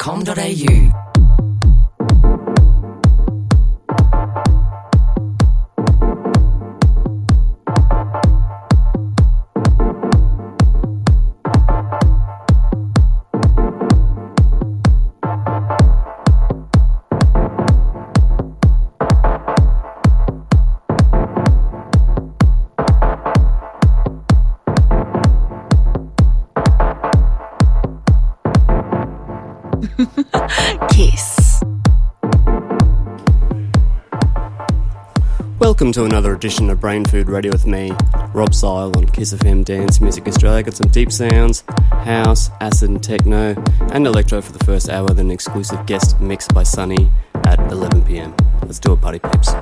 kissfm.com.au. Welcome to another edition of Brain Food Radio with me, Rob Zile on Kiss FM Dance Music Australia. Got some deep sounds, house, acid and techno, and electro for the first hour, then an exclusive guest mix by Sunny at 11pm. Let's do it, party peeps.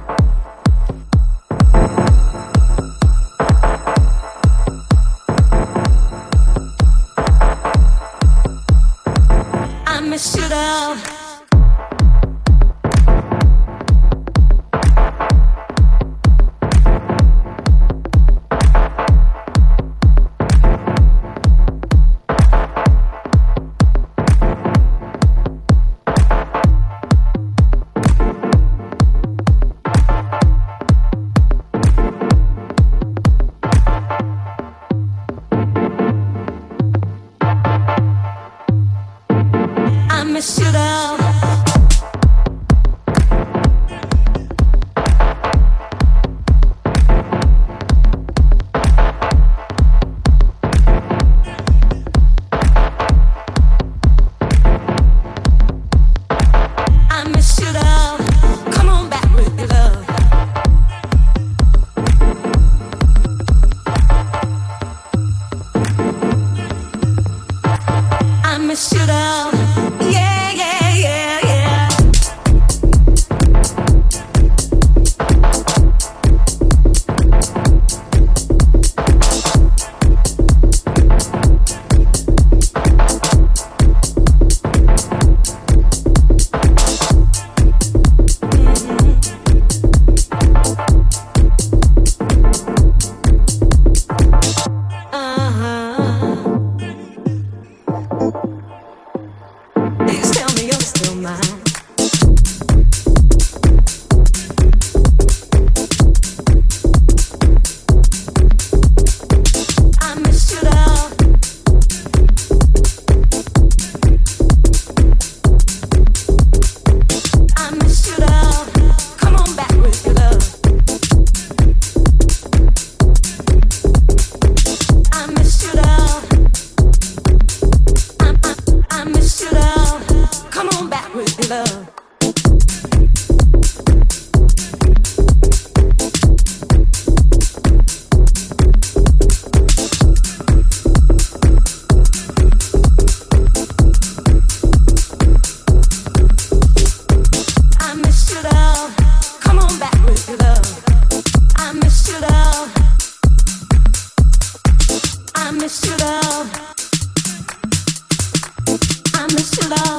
love.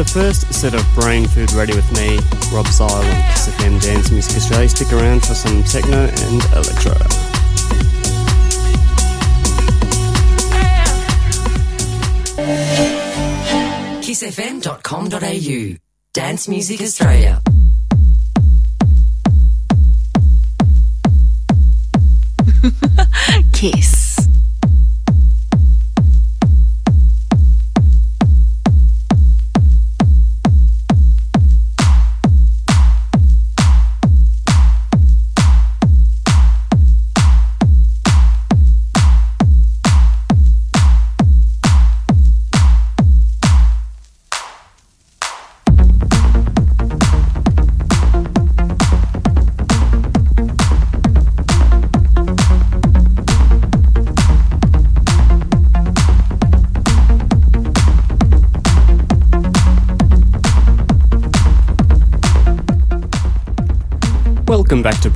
The first set of Brain Food Radio with me, Rob Zile on Kiss FM Dance Music Australia. Stick around for some techno and electro. kissfm.com.au Dance Music Australia.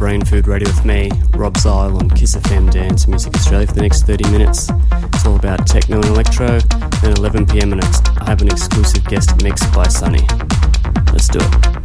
Brain Food Radio with me, Rob Zile on Kiss FM Dance Music Australia for the next 30 minutes. It's all about techno and electro. Then 11pm and I have an exclusive guest mix by Sunny. Let's do it.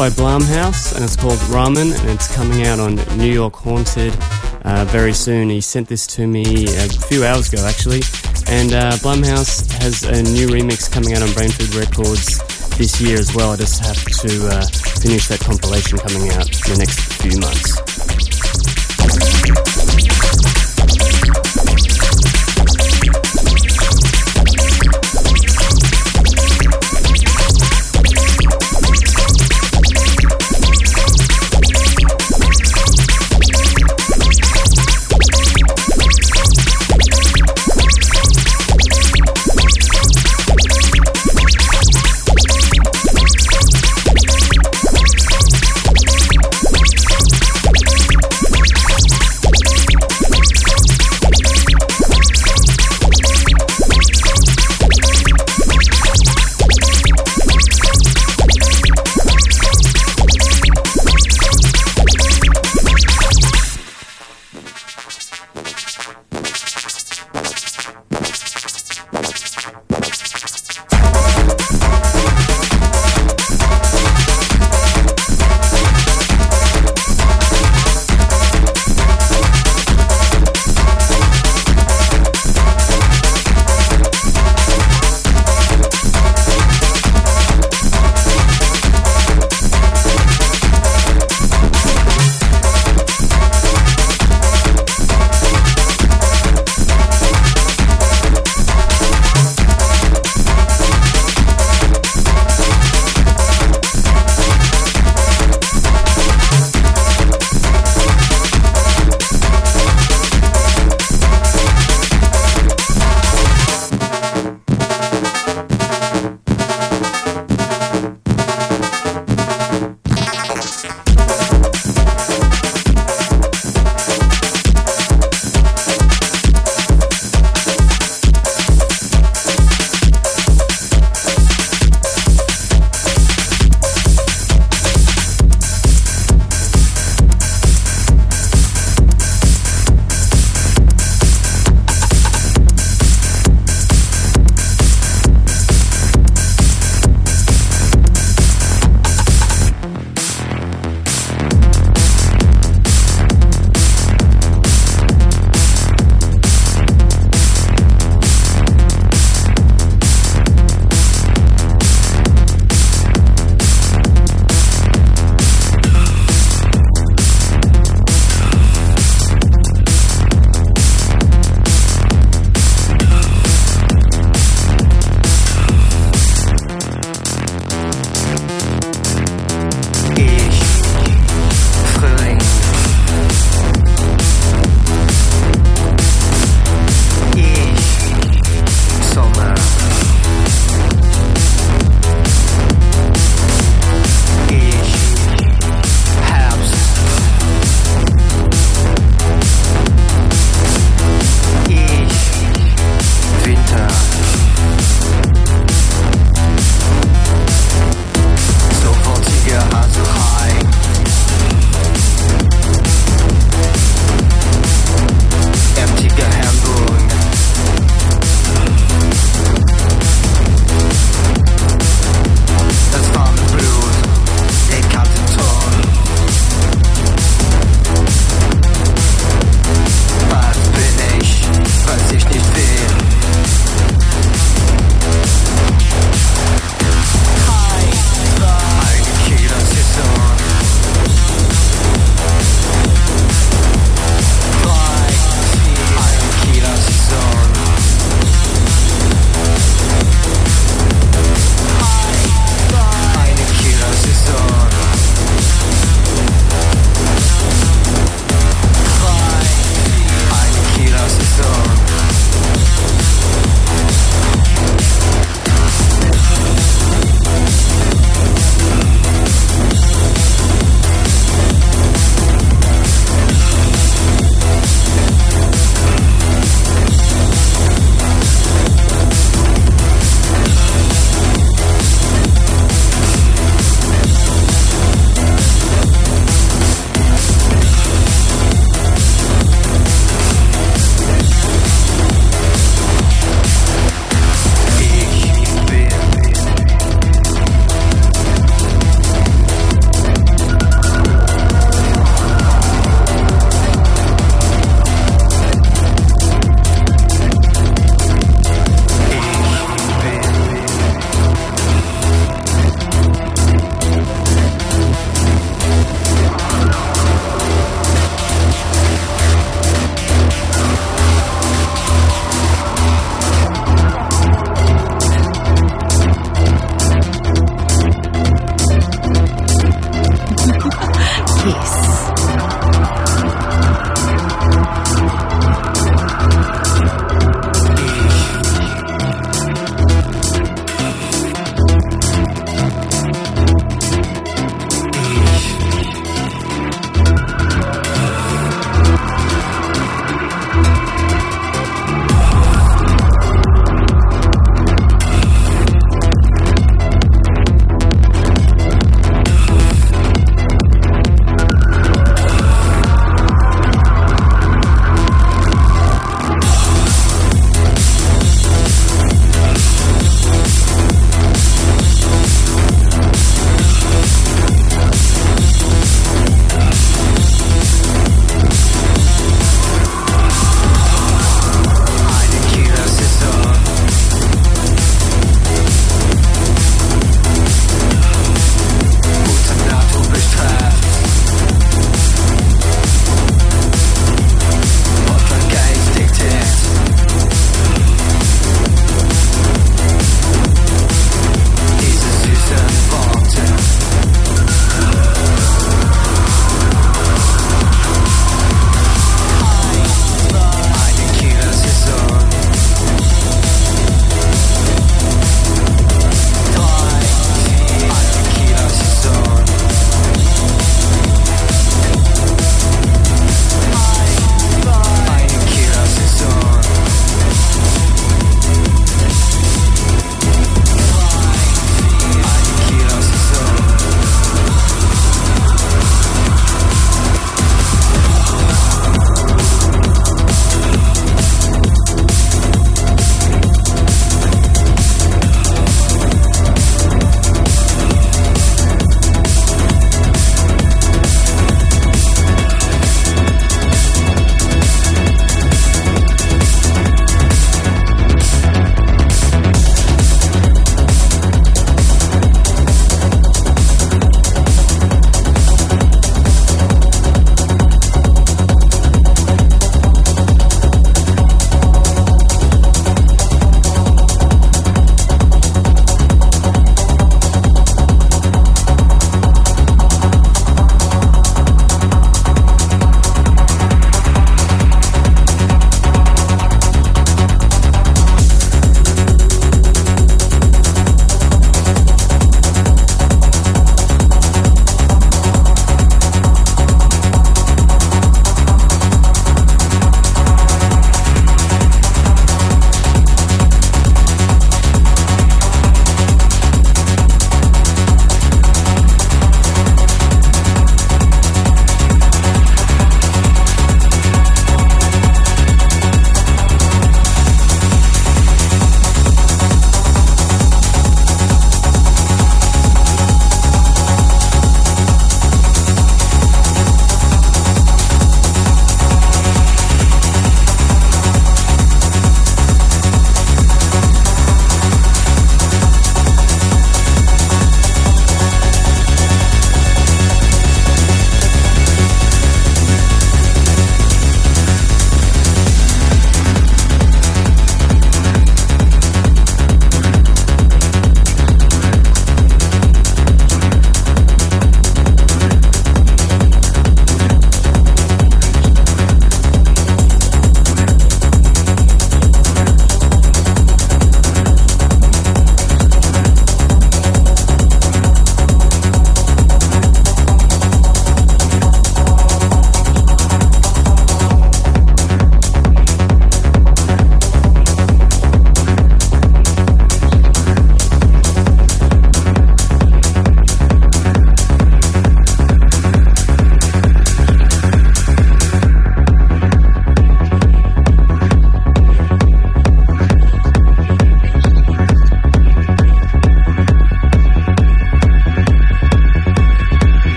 By Blamhaus and it's called Ramen and it's coming out on New York Haunted uh, very soon. He sent this to me a few hours ago actually. And uh, Blamhaus has a new remix coming out on Brainfood Records this year as well. I just have to uh, finish that compilation coming out in the next few months.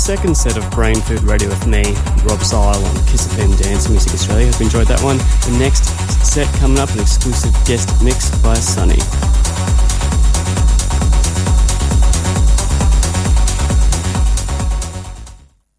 Second set of Brain Food Radio with me, Rob Zile on Kiss FM Dance Music Australia. Hope you enjoyed that one. The next set coming up, an exclusive guest mix by Sunny.